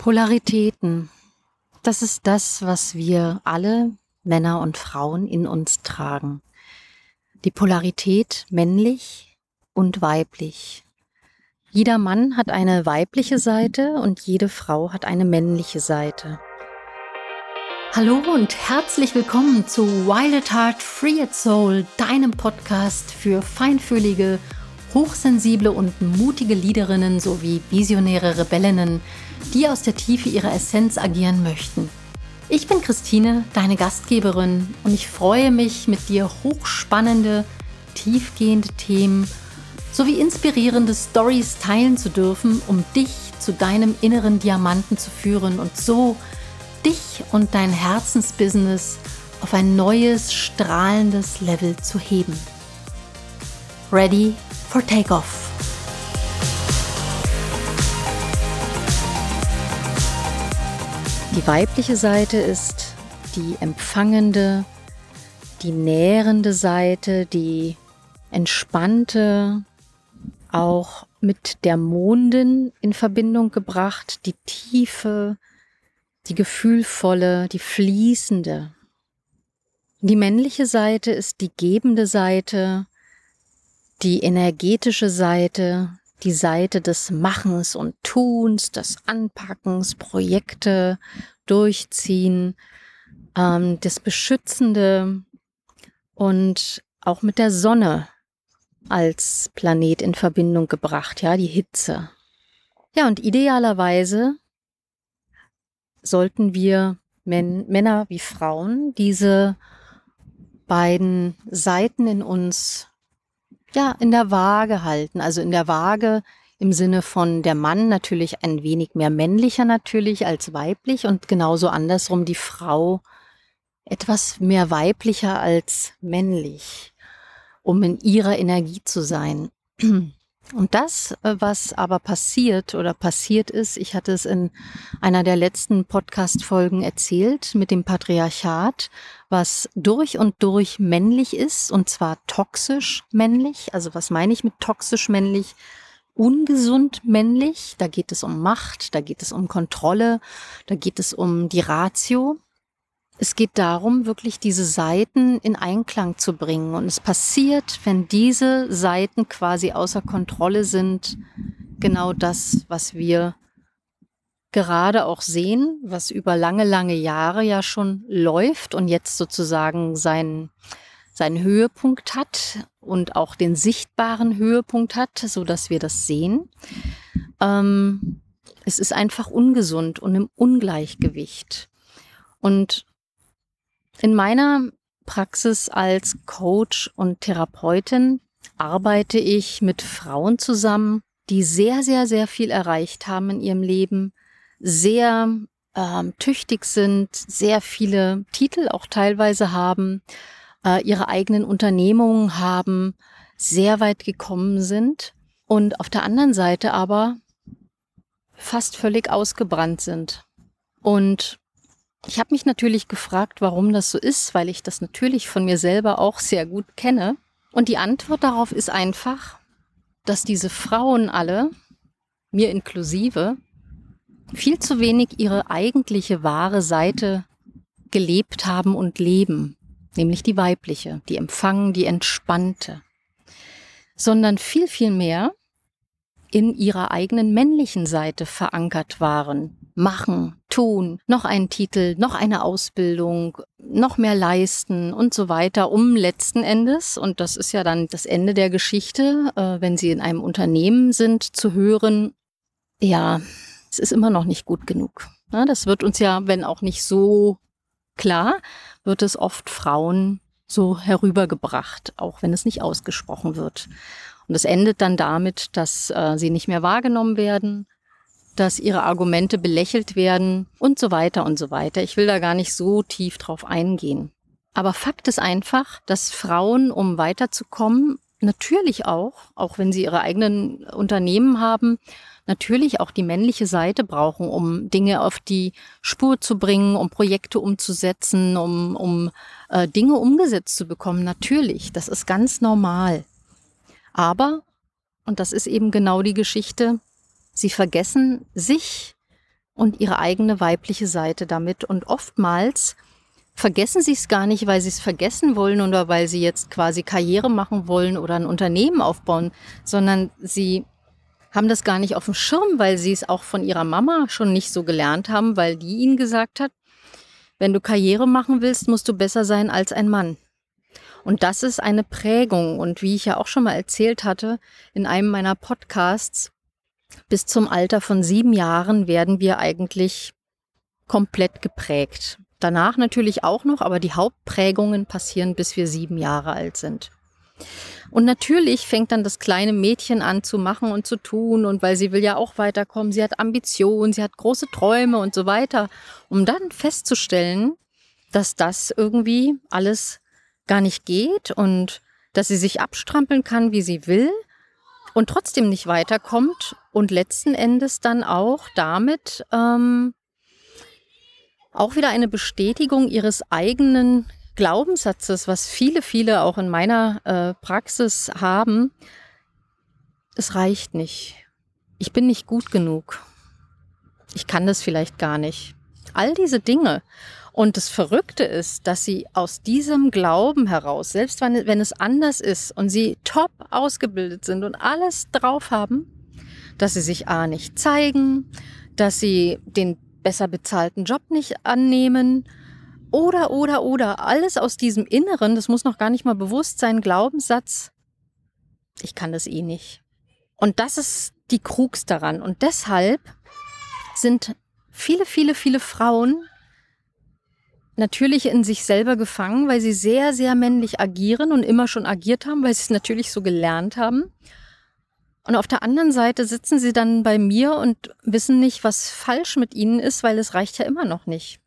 Polaritäten. Das ist das, was wir alle Männer und Frauen in uns tragen. Die Polarität männlich und weiblich. Jeder Mann hat eine weibliche Seite und jede Frau hat eine männliche Seite. Hallo und herzlich willkommen zu Wild at Heart Free at Soul, deinem Podcast für feinfühlige, hochsensible und mutige Liederinnen sowie visionäre Rebellinnen, die aus der Tiefe ihrer Essenz agieren möchten. Ich bin Christine, deine Gastgeberin, und ich freue mich, mit dir hochspannende, tiefgehende Themen sowie inspirierende Stories teilen zu dürfen, um dich zu deinem inneren Diamanten zu führen und so dich und dein Herzensbusiness auf ein neues, strahlendes Level zu heben. Ready for Takeoff. Die weibliche Seite ist die empfangende, die nährende Seite, die entspannte, auch mit der Mondin in Verbindung gebracht, die tiefe, die gefühlvolle, die fließende. Die männliche Seite ist die gebende Seite, die energetische Seite, die Seite des Machens und Tuns, des Anpackens, Projekte durchziehen, ähm, das Beschützende und auch mit der Sonne als Planet in Verbindung gebracht, ja, die Hitze. Ja, und idealerweise sollten wir Män Männer wie Frauen diese beiden Seiten in uns ja, in der Waage halten. Also in der Waage im Sinne von der Mann natürlich ein wenig mehr männlicher natürlich als weiblich und genauso andersrum die Frau etwas mehr weiblicher als männlich, um in ihrer Energie zu sein. Und das, äh, was aber passiert oder passiert ist, ich hatte es in einer der letzten Podcast-Folgen erzählt mit dem Patriarchat, was durch und durch männlich ist und zwar toxisch männlich. Also was meine ich mit toxisch männlich? Ungesund männlich. Da geht es um Macht, da geht es um Kontrolle, da geht es um die Ratio. Es geht darum, wirklich diese Seiten in Einklang zu bringen. Und es passiert, wenn diese Seiten quasi außer Kontrolle sind, genau das, was wir gerade auch sehen, was über lange, lange Jahre ja schon läuft und jetzt sozusagen seinen, seinen Höhepunkt hat und auch den sichtbaren Höhepunkt hat, so dass wir das sehen. Ähm, es ist einfach ungesund und im Ungleichgewicht. Und in meiner Praxis als Coach und Therapeutin arbeite ich mit Frauen zusammen, die sehr, sehr, sehr viel erreicht haben in ihrem Leben, sehr ähm, tüchtig sind, sehr viele Titel auch teilweise haben, äh, ihre eigenen Unternehmungen haben, sehr weit gekommen sind und auf der anderen Seite aber fast völlig ausgebrannt sind. Und ich habe mich natürlich gefragt, warum das so ist, weil ich das natürlich von mir selber auch sehr gut kenne. Und die Antwort darauf ist einfach, dass diese Frauen alle, mir inklusive, viel zu wenig ihre eigentliche wahre Seite gelebt haben und leben, nämlich die weibliche, die empfangen, die entspannte, sondern viel, viel mehr in ihrer eigenen männlichen Seite verankert waren, machen, tun, noch einen Titel, noch eine Ausbildung, noch mehr leisten und so weiter, um letzten Endes, und das ist ja dann das Ende der Geschichte, äh, wenn Sie in einem Unternehmen sind, zu hören, ja, es ist immer noch nicht gut genug. Ja, das wird uns ja, wenn auch nicht so klar, wird es oft Frauen so herübergebracht, auch wenn es nicht ausgesprochen wird. Und es endet dann damit, dass äh, sie nicht mehr wahrgenommen werden, dass ihre Argumente belächelt werden und so weiter und so weiter. Ich will da gar nicht so tief drauf eingehen. Aber Fakt ist einfach, dass Frauen, um weiterzukommen, natürlich auch, auch wenn sie ihre eigenen Unternehmen haben, natürlich auch die männliche Seite brauchen, um Dinge auf die Spur zu bringen, um Projekte umzusetzen, um, um äh, Dinge umgesetzt zu bekommen. Natürlich, das ist ganz normal. Aber, und das ist eben genau die Geschichte, Sie vergessen sich und ihre eigene weibliche Seite damit. Und oftmals vergessen sie es gar nicht, weil sie es vergessen wollen oder weil sie jetzt quasi Karriere machen wollen oder ein Unternehmen aufbauen, sondern sie haben das gar nicht auf dem Schirm, weil sie es auch von ihrer Mama schon nicht so gelernt haben, weil die ihnen gesagt hat, wenn du Karriere machen willst, musst du besser sein als ein Mann. Und das ist eine Prägung. Und wie ich ja auch schon mal erzählt hatte in einem meiner Podcasts, bis zum Alter von sieben Jahren werden wir eigentlich komplett geprägt. Danach natürlich auch noch, aber die Hauptprägungen passieren, bis wir sieben Jahre alt sind. Und natürlich fängt dann das kleine Mädchen an zu machen und zu tun und weil sie will ja auch weiterkommen, sie hat Ambitionen, sie hat große Träume und so weiter, um dann festzustellen, dass das irgendwie alles gar nicht geht und dass sie sich abstrampeln kann, wie sie will und trotzdem nicht weiterkommt und letzten Endes dann auch damit ähm, auch wieder eine Bestätigung ihres eigenen Glaubenssatzes, was viele, viele auch in meiner äh, Praxis haben. Es reicht nicht. Ich bin nicht gut genug. Ich kann das vielleicht gar nicht. All diese Dinge. Und das Verrückte ist, dass sie aus diesem Glauben heraus, selbst wenn, wenn es anders ist und sie top ausgebildet sind und alles drauf haben, dass sie sich A nicht zeigen, dass sie den besser bezahlten Job nicht annehmen oder, oder, oder, alles aus diesem Inneren, das muss noch gar nicht mal bewusst sein, Glaubenssatz, ich kann das eh nicht. Und das ist die Krux daran. Und deshalb sind viele, viele, viele Frauen natürlich in sich selber gefangen, weil sie sehr, sehr männlich agieren und immer schon agiert haben, weil sie es natürlich so gelernt haben. Und auf der anderen Seite sitzen sie dann bei mir und wissen nicht, was falsch mit ihnen ist, weil es reicht ja immer noch nicht.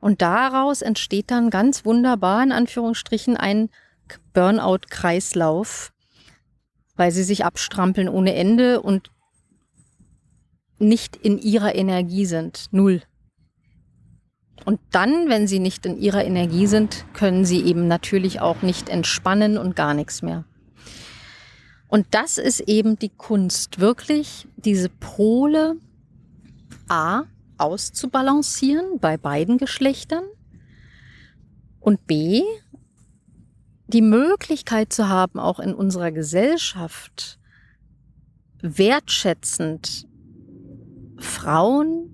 Und daraus entsteht dann ganz wunderbar in Anführungsstrichen ein Burnout-Kreislauf, weil sie sich abstrampeln ohne Ende und nicht in ihrer Energie sind. Null. Und dann, wenn sie nicht in ihrer Energie sind, können sie eben natürlich auch nicht entspannen und gar nichts mehr. Und das ist eben die Kunst, wirklich diese Pole A auszubalancieren bei beiden Geschlechtern und B die Möglichkeit zu haben, auch in unserer Gesellschaft wertschätzend Frauen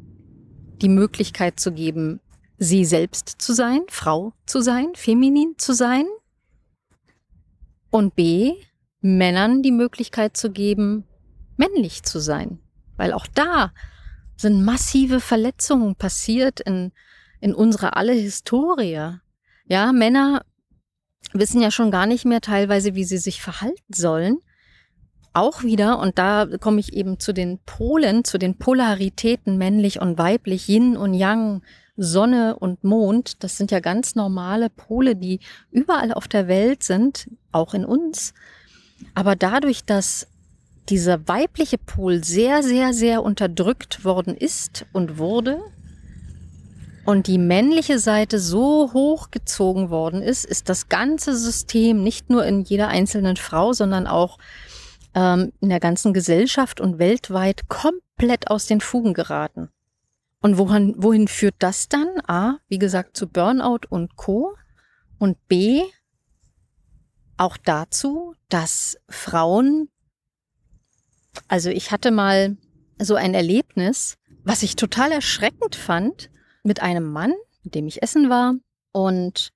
die Möglichkeit zu geben, sie selbst zu sein, Frau zu sein, feminin zu sein. Und B, Männern die Möglichkeit zu geben, männlich zu sein. Weil auch da sind massive Verletzungen passiert in, in unserer alle Historie. Ja, Männer wissen ja schon gar nicht mehr teilweise, wie sie sich verhalten sollen. Auch wieder, und da komme ich eben zu den Polen, zu den Polaritäten männlich und weiblich, Yin und Yang, Sonne und Mond, das sind ja ganz normale Pole, die überall auf der Welt sind, auch in uns. Aber dadurch, dass dieser weibliche Pol sehr, sehr, sehr unterdrückt worden ist und wurde und die männliche Seite so hochgezogen worden ist, ist das ganze System nicht nur in jeder einzelnen Frau, sondern auch ähm, in der ganzen Gesellschaft und weltweit komplett aus den Fugen geraten. Und wohin, wohin führt das dann? A, wie gesagt, zu Burnout und Co. Und B, auch dazu, dass Frauen, also ich hatte mal so ein Erlebnis, was ich total erschreckend fand, mit einem Mann, mit dem ich essen war. Und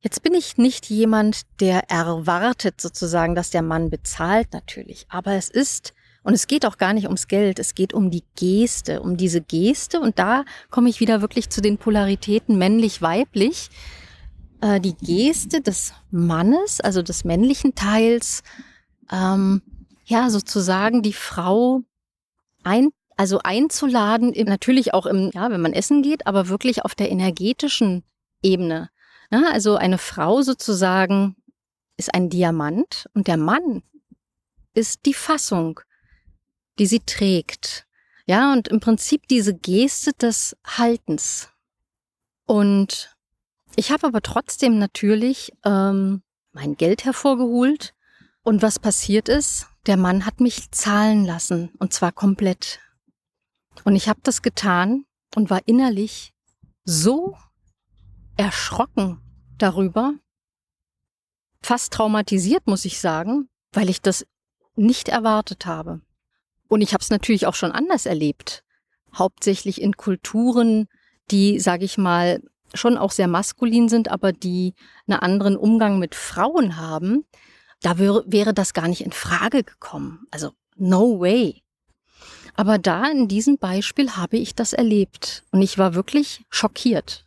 jetzt bin ich nicht jemand, der erwartet sozusagen, dass der Mann bezahlt natürlich. Aber es ist und es geht auch gar nicht ums Geld, es geht um die Geste, um diese Geste. Und da komme ich wieder wirklich zu den Polaritäten männlich-weiblich. Äh, die Geste des Mannes, also des männlichen Teils, ähm, ja, sozusagen die Frau ein, also einzuladen, natürlich auch im, ja, wenn man essen geht, aber wirklich auf der energetischen Ebene. Ja, also eine Frau sozusagen ist ein Diamant und der Mann ist die Fassung die sie trägt. Ja, und im Prinzip diese Geste des Haltens. Und ich habe aber trotzdem natürlich ähm, mein Geld hervorgeholt. Und was passiert ist, der Mann hat mich zahlen lassen. Und zwar komplett. Und ich habe das getan und war innerlich so erschrocken darüber, fast traumatisiert, muss ich sagen, weil ich das nicht erwartet habe. Und ich habe es natürlich auch schon anders erlebt, hauptsächlich in Kulturen, die, sage ich mal, schon auch sehr maskulin sind, aber die einen anderen Umgang mit Frauen haben, da wäre, wäre das gar nicht in Frage gekommen. Also no way. Aber da in diesem Beispiel habe ich das erlebt und ich war wirklich schockiert.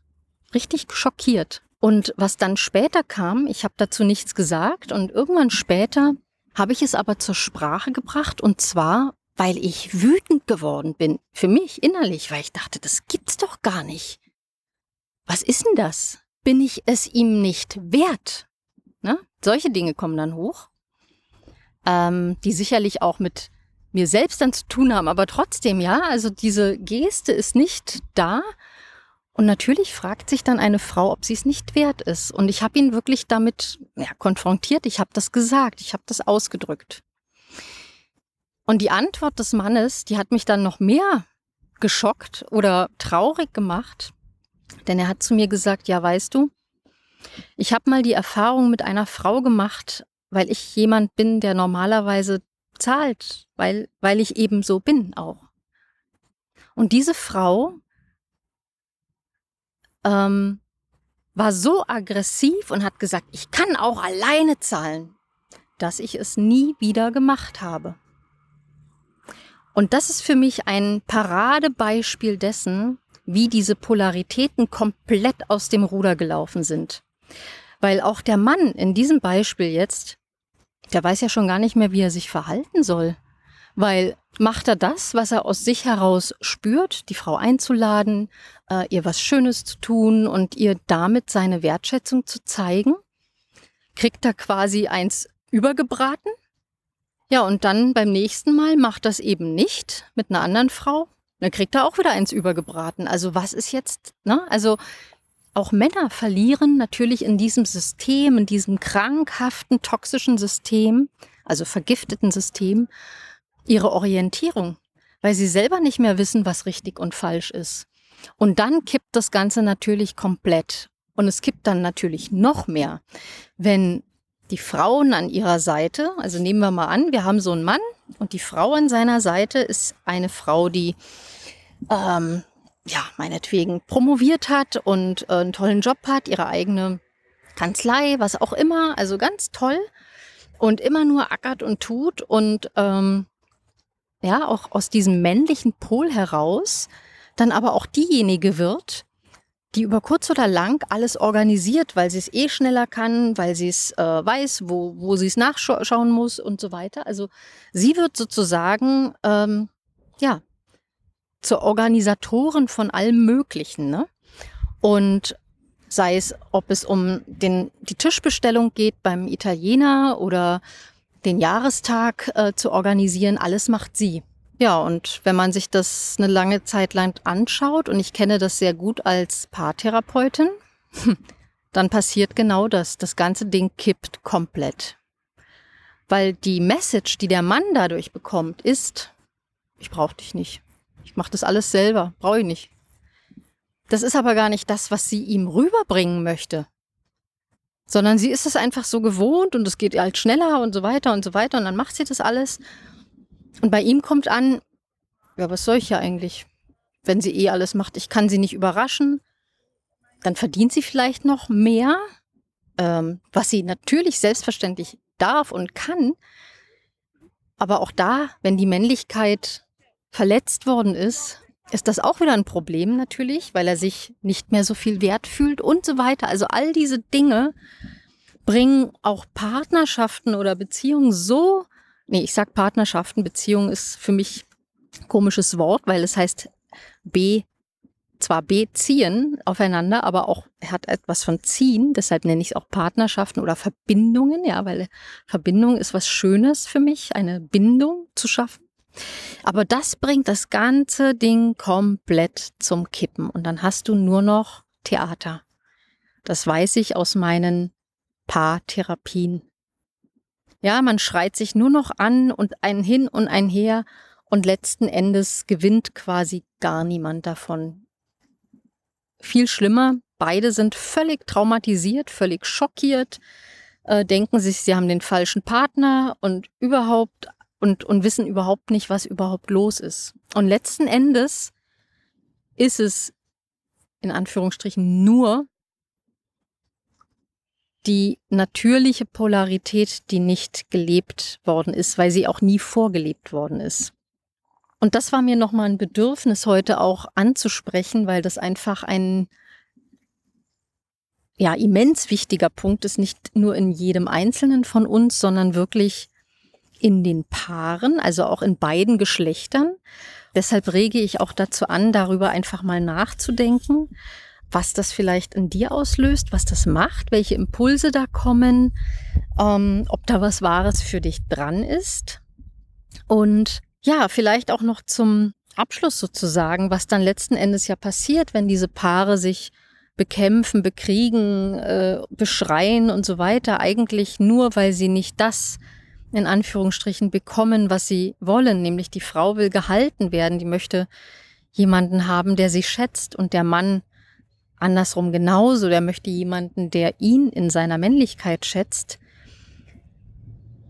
Richtig schockiert. Und was dann später kam, ich habe dazu nichts gesagt und irgendwann später habe ich es aber zur Sprache gebracht und zwar, weil ich wütend geworden bin, für mich innerlich, weil ich dachte, das gibt's doch gar nicht. Was ist denn das? Bin ich es ihm nicht wert? Ne? Solche Dinge kommen dann hoch, ähm, die sicherlich auch mit mir selbst dann zu tun haben, aber trotzdem, ja, also diese Geste ist nicht da. Und natürlich fragt sich dann eine Frau, ob sie es nicht wert ist. Und ich habe ihn wirklich damit ja, konfrontiert. Ich habe das gesagt, ich habe das ausgedrückt. Und die Antwort des Mannes, die hat mich dann noch mehr geschockt oder traurig gemacht. Denn er hat zu mir gesagt, ja, weißt du, ich habe mal die Erfahrung mit einer Frau gemacht, weil ich jemand bin, der normalerweise zahlt, weil, weil ich eben so bin auch. Und diese Frau ähm, war so aggressiv und hat gesagt, ich kann auch alleine zahlen, dass ich es nie wieder gemacht habe. Und das ist für mich ein Paradebeispiel dessen, wie diese Polaritäten komplett aus dem Ruder gelaufen sind. Weil auch der Mann in diesem Beispiel jetzt der weiß ja schon gar nicht mehr, wie er sich verhalten soll. Weil macht er das, was er aus sich heraus spürt, die Frau einzuladen, äh, ihr was Schönes zu tun und ihr damit seine Wertschätzung zu zeigen? Kriegt er quasi eins übergebraten? Ja, und dann beim nächsten Mal macht das eben nicht mit einer anderen Frau. Dann kriegt er auch wieder eins übergebraten. Also was ist jetzt, ne? Also auch Männer verlieren natürlich in diesem System, in diesem krankhaften, toxischen System, also vergifteten System, ihre Orientierung, weil sie selber nicht mehr wissen, was richtig und falsch ist. Und dann kippt das Ganze natürlich komplett. Und es kippt dann natürlich noch mehr, wenn die Frauen an ihrer Seite, also nehmen wir mal an, wir haben so einen Mann und die Frau an seiner Seite ist eine Frau, die ähm, ja, meinetwegen promoviert hat und äh, einen tollen Job hat, ihre eigene Kanzlei, was auch immer, also ganz toll und immer nur ackert und tut und ähm, ja, auch aus diesem männlichen Pol heraus dann aber auch diejenige wird, die über kurz oder lang alles organisiert, weil sie es eh schneller kann, weil sie es äh, weiß, wo, wo sie es nachschauen muss und so weiter. Also sie wird sozusagen ähm, ja zur Organisatoren von allem Möglichen. Ne? Und sei es, ob es um den, die Tischbestellung geht beim Italiener oder den Jahrestag äh, zu organisieren, alles macht sie. Ja, und wenn man sich das eine lange Zeit lang anschaut, und ich kenne das sehr gut als Paartherapeutin, dann passiert genau das. Das ganze Ding kippt komplett. Weil die Message, die der Mann dadurch bekommt, ist, ich brauche dich nicht. Ich mache das alles selber, brauche ich nicht. Das ist aber gar nicht das, was sie ihm rüberbringen möchte. Sondern sie ist es einfach so gewohnt und es geht halt schneller und so weiter und so weiter und dann macht sie das alles. Und bei ihm kommt an, ja, was soll ich ja eigentlich, wenn sie eh alles macht? Ich kann sie nicht überraschen. Dann verdient sie vielleicht noch mehr, ähm, was sie natürlich selbstverständlich darf und kann. Aber auch da, wenn die Männlichkeit verletzt worden ist, ist das auch wieder ein Problem natürlich, weil er sich nicht mehr so viel wert fühlt und so weiter. Also all diese Dinge bringen auch Partnerschaften oder Beziehungen so, nee, ich sag Partnerschaften, Beziehung ist für mich komisches Wort, weil es heißt B, zwar beziehen aufeinander, aber auch hat etwas von ziehen, deshalb nenne ich es auch Partnerschaften oder Verbindungen, ja, weil Verbindung ist was Schönes für mich, eine Bindung zu schaffen. Aber das bringt das ganze Ding komplett zum Kippen und dann hast du nur noch Theater. Das weiß ich aus meinen Paartherapien. Ja, man schreit sich nur noch an und ein hin und ein her Und letzten Endes gewinnt quasi gar niemand davon. Viel schlimmer, beide sind völlig traumatisiert, völlig schockiert, äh, denken sich, sie haben den falschen Partner und überhaupt und, und wissen überhaupt nicht, was überhaupt los ist. Und letzten Endes ist es in Anführungsstrichen nur die natürliche Polarität, die nicht gelebt worden ist, weil sie auch nie vorgelebt worden ist. Und das war mir nochmal ein Bedürfnis heute auch anzusprechen, weil das einfach ein ja, immens wichtiger Punkt ist, nicht nur in jedem Einzelnen von uns, sondern wirklich in den Paaren, also auch in beiden Geschlechtern. Deshalb rege ich auch dazu an, darüber einfach mal nachzudenken was das vielleicht in dir auslöst, was das macht, welche Impulse da kommen, ähm, ob da was Wahres für dich dran ist. Und ja, vielleicht auch noch zum Abschluss sozusagen, was dann letzten Endes ja passiert, wenn diese Paare sich bekämpfen, bekriegen, äh, beschreien und so weiter, eigentlich nur, weil sie nicht das in Anführungsstrichen bekommen, was sie wollen, nämlich die Frau will gehalten werden, die möchte jemanden haben, der sie schätzt. Und der Mann Andersrum genauso, der möchte jemanden, der ihn in seiner Männlichkeit schätzt.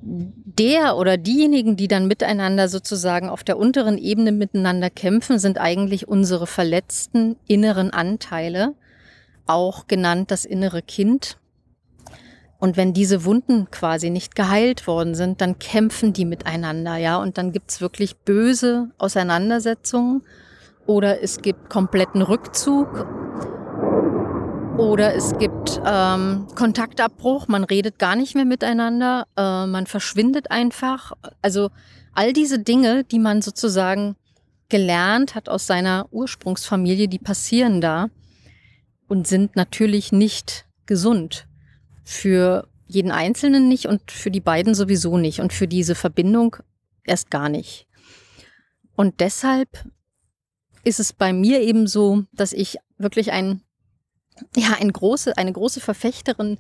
Der oder diejenigen, die dann miteinander sozusagen auf der unteren Ebene miteinander kämpfen, sind eigentlich unsere verletzten inneren Anteile, auch genannt das innere Kind. Und wenn diese Wunden quasi nicht geheilt worden sind, dann kämpfen die miteinander, ja. Und dann gibt's wirklich böse Auseinandersetzungen oder es gibt kompletten Rückzug oder es gibt ähm, Kontaktabbruch, man redet gar nicht mehr miteinander, äh, man verschwindet einfach. Also all diese Dinge, die man sozusagen gelernt hat aus seiner Ursprungsfamilie, die passieren da und sind natürlich nicht gesund. Für jeden Einzelnen nicht und für die beiden sowieso nicht und für diese Verbindung erst gar nicht. Und deshalb ist es bei mir eben so, dass ich wirklich ein ja, ein große, eine große Verfechterin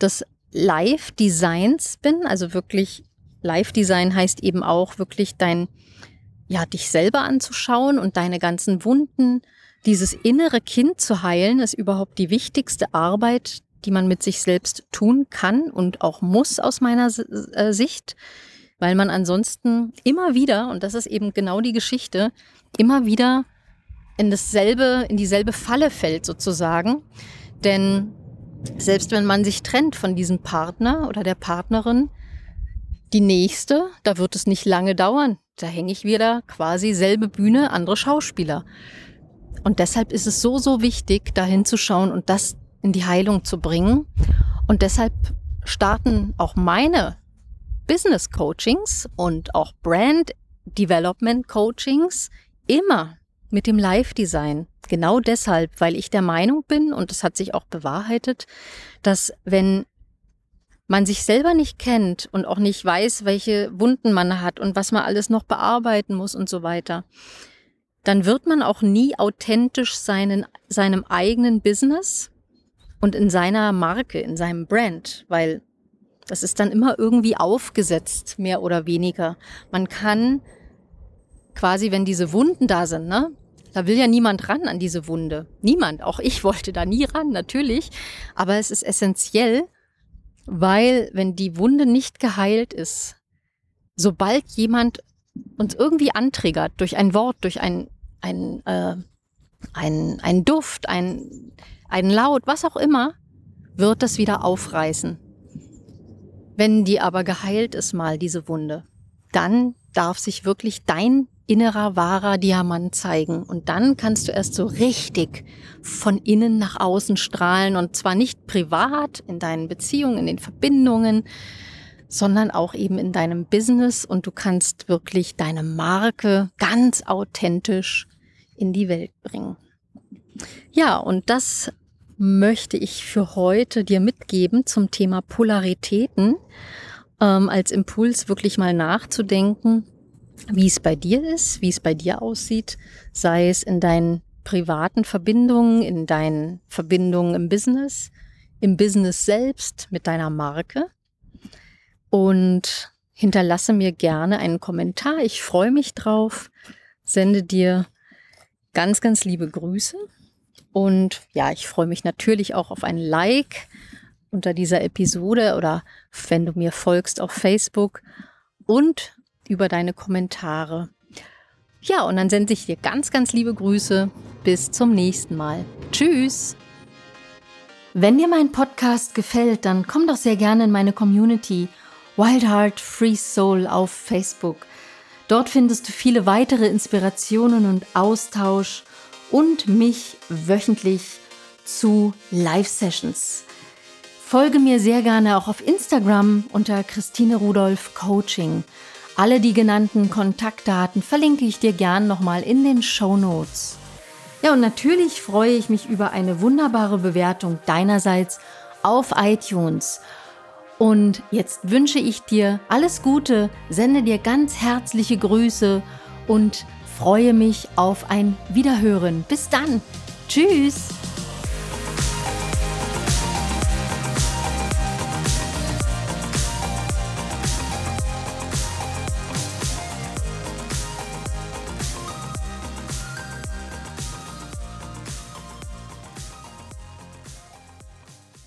des Live-Designs bin. Also wirklich, Live-Design heißt eben auch wirklich dein, ja, dich selber anzuschauen und deine ganzen Wunden. Dieses innere Kind zu heilen, ist überhaupt die wichtigste Arbeit, die man mit sich selbst tun kann und auch muss aus meiner äh, Sicht, weil man ansonsten immer wieder, und das ist eben genau die Geschichte, immer wieder in dasselbe, in dieselbe Falle fällt sozusagen. Denn selbst wenn man sich trennt von diesem Partner oder der Partnerin, die nächste, da wird es nicht lange dauern. Da hänge ich wieder quasi selbe Bühne, andere Schauspieler. Und deshalb ist es so, so wichtig, da hinzuschauen und das in die Heilung zu bringen. Und deshalb starten auch meine Business Coachings und auch Brand Development Coachings immer mit dem Live-Design. Genau deshalb, weil ich der Meinung bin, und das hat sich auch bewahrheitet, dass wenn man sich selber nicht kennt und auch nicht weiß, welche Wunden man hat und was man alles noch bearbeiten muss und so weiter, dann wird man auch nie authentisch seinen, seinem eigenen Business und in seiner Marke, in seinem Brand, weil das ist dann immer irgendwie aufgesetzt, mehr oder weniger. Man kann quasi, wenn diese Wunden da sind, ne? Da will ja niemand ran an diese Wunde. Niemand. Auch ich wollte da nie ran, natürlich. Aber es ist essentiell, weil wenn die Wunde nicht geheilt ist, sobald jemand uns irgendwie antriggert, durch ein Wort, durch ein, ein, äh, ein, ein Duft, ein, ein Laut, was auch immer, wird das wieder aufreißen. Wenn die aber geheilt ist mal, diese Wunde, dann darf sich wirklich dein innerer wahrer Diamant zeigen. Und dann kannst du erst so richtig von innen nach außen strahlen und zwar nicht privat in deinen Beziehungen, in den Verbindungen, sondern auch eben in deinem Business und du kannst wirklich deine Marke ganz authentisch in die Welt bringen. Ja, und das möchte ich für heute dir mitgeben zum Thema Polaritäten, ähm, als Impuls wirklich mal nachzudenken, wie es bei dir ist, wie es bei dir aussieht, sei es in deinen privaten Verbindungen, in deinen Verbindungen im Business, im Business selbst mit deiner Marke. Und Hinterlasse mir gerne einen Kommentar. Ich freue mich drauf. Sende dir ganz, ganz liebe Grüße. Und ja, ich freue mich natürlich auch auf ein Like unter dieser Episode oder wenn du mir folgst auf Facebook und über deine Kommentare. Ja, und dann sende ich dir ganz, ganz liebe Grüße. Bis zum nächsten Mal. Tschüss. Wenn dir mein Podcast gefällt, dann komm doch sehr gerne in meine Community Wild Heart Free Soul auf Facebook. Dort findest du viele weitere Inspirationen und Austausch und mich wöchentlich zu Live-Sessions. Folge mir sehr gerne auch auf Instagram unter Christine Rudolph Coaching. Alle die genannten Kontaktdaten verlinke ich dir gern nochmal in den Show Notes. Ja, und natürlich freue ich mich über eine wunderbare Bewertung deinerseits auf iTunes. Und jetzt wünsche ich dir alles Gute, sende dir ganz herzliche Grüße und freue mich auf ein Wiederhören. Bis dann. Tschüss.